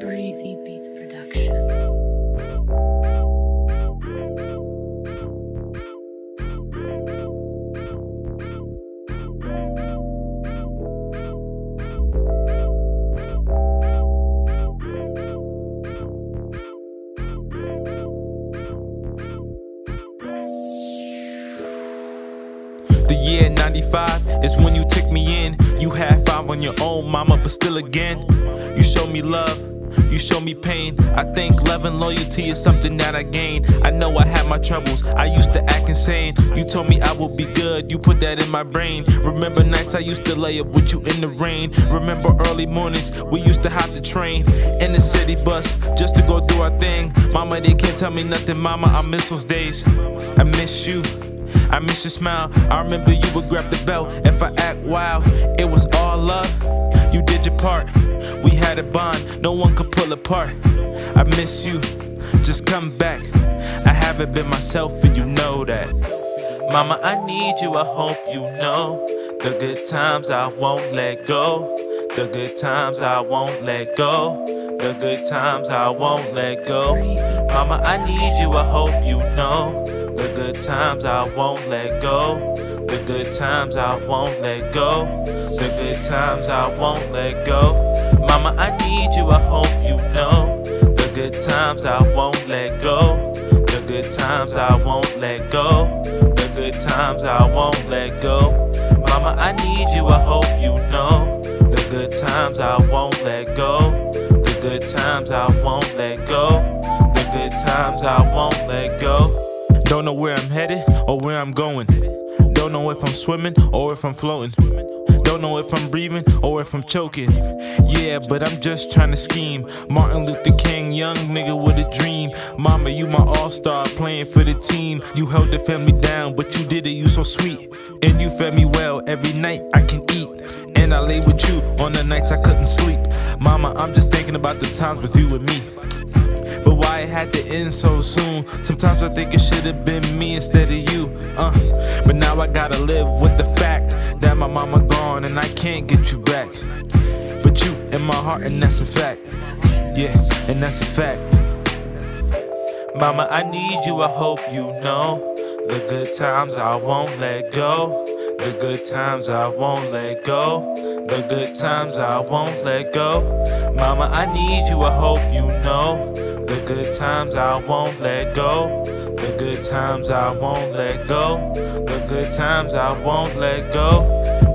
Breathy Beats Production. The year 95 is when you took me in. You had five on your own, mama, but still again. You showed me love, you showed me pain. I think love and loyalty is something that I gained. I know I had my troubles, I used to act insane. You told me I would be good, you put that in my brain. Remember nights I used to lay up with you in the rain. Remember early mornings, we used to hop the train in the city bus just to go do our thing. Mama, they can't tell me nothing, mama, I miss those days. I miss you. I miss your smile. I remember you would grab the belt if I act wild. It was all love. You did your part. We had a bond, no one could pull apart. I miss you. Just come back. I haven't been myself, and you know that. Mama, I need you. I hope you know the good times I won't let go. The good times I won't let go. The good times I won't let go. Mama, I need you. I hope you know. The good times I won't let go. The good times I won't let go. The good times I won't let go. Mama, I need you, I hope you know. The good times I won't let go. The good times I won't let go. The good times I won't let go. Mama, I need you, I hope you know. The good times I won't let go. The good times I won't let go. The good times I won't let go. Don't know where I'm headed or where I'm going. Don't know if I'm swimming or if I'm floating. Don't know if I'm breathing or if I'm choking. Yeah, but I'm just trying to scheme. Martin Luther King, young nigga with a dream. Mama, you my all star playing for the team. You held the family down, but you did it, you so sweet. And you fed me well every night I can eat. And I lay with you on the nights I couldn't sleep. Mama, I'm just thinking about the times with you and me but why it had to end so soon. Sometimes I think it should have been me instead of you. Uh, but now I gotta live with the fact that my mama gone and I can't get you back. But you in my heart, and that's a fact. Yeah, and that's a fact. Mama, I need you, I hope you know. The good times I won't let go. The good times I won't let go. The good times I won't let go. Mama, I need you, I hope you know. The good times I won't let go. The good times I won't let go. The good times I won't let go.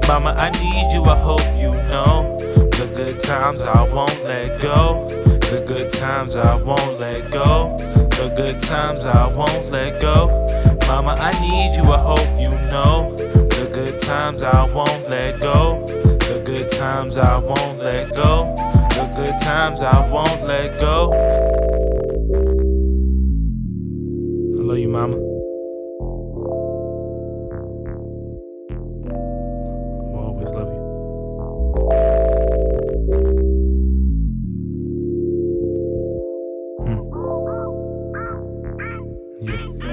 Mama, I need you, I hope you know. The good times I won't let go. The good times I won't let go. The good times I won't let go. Mama, I need you, I hope you know. The good times I won't let go times I won't let go. The good times I won't let go. I love you, mama. I'll always love you. Hmm. Yeah.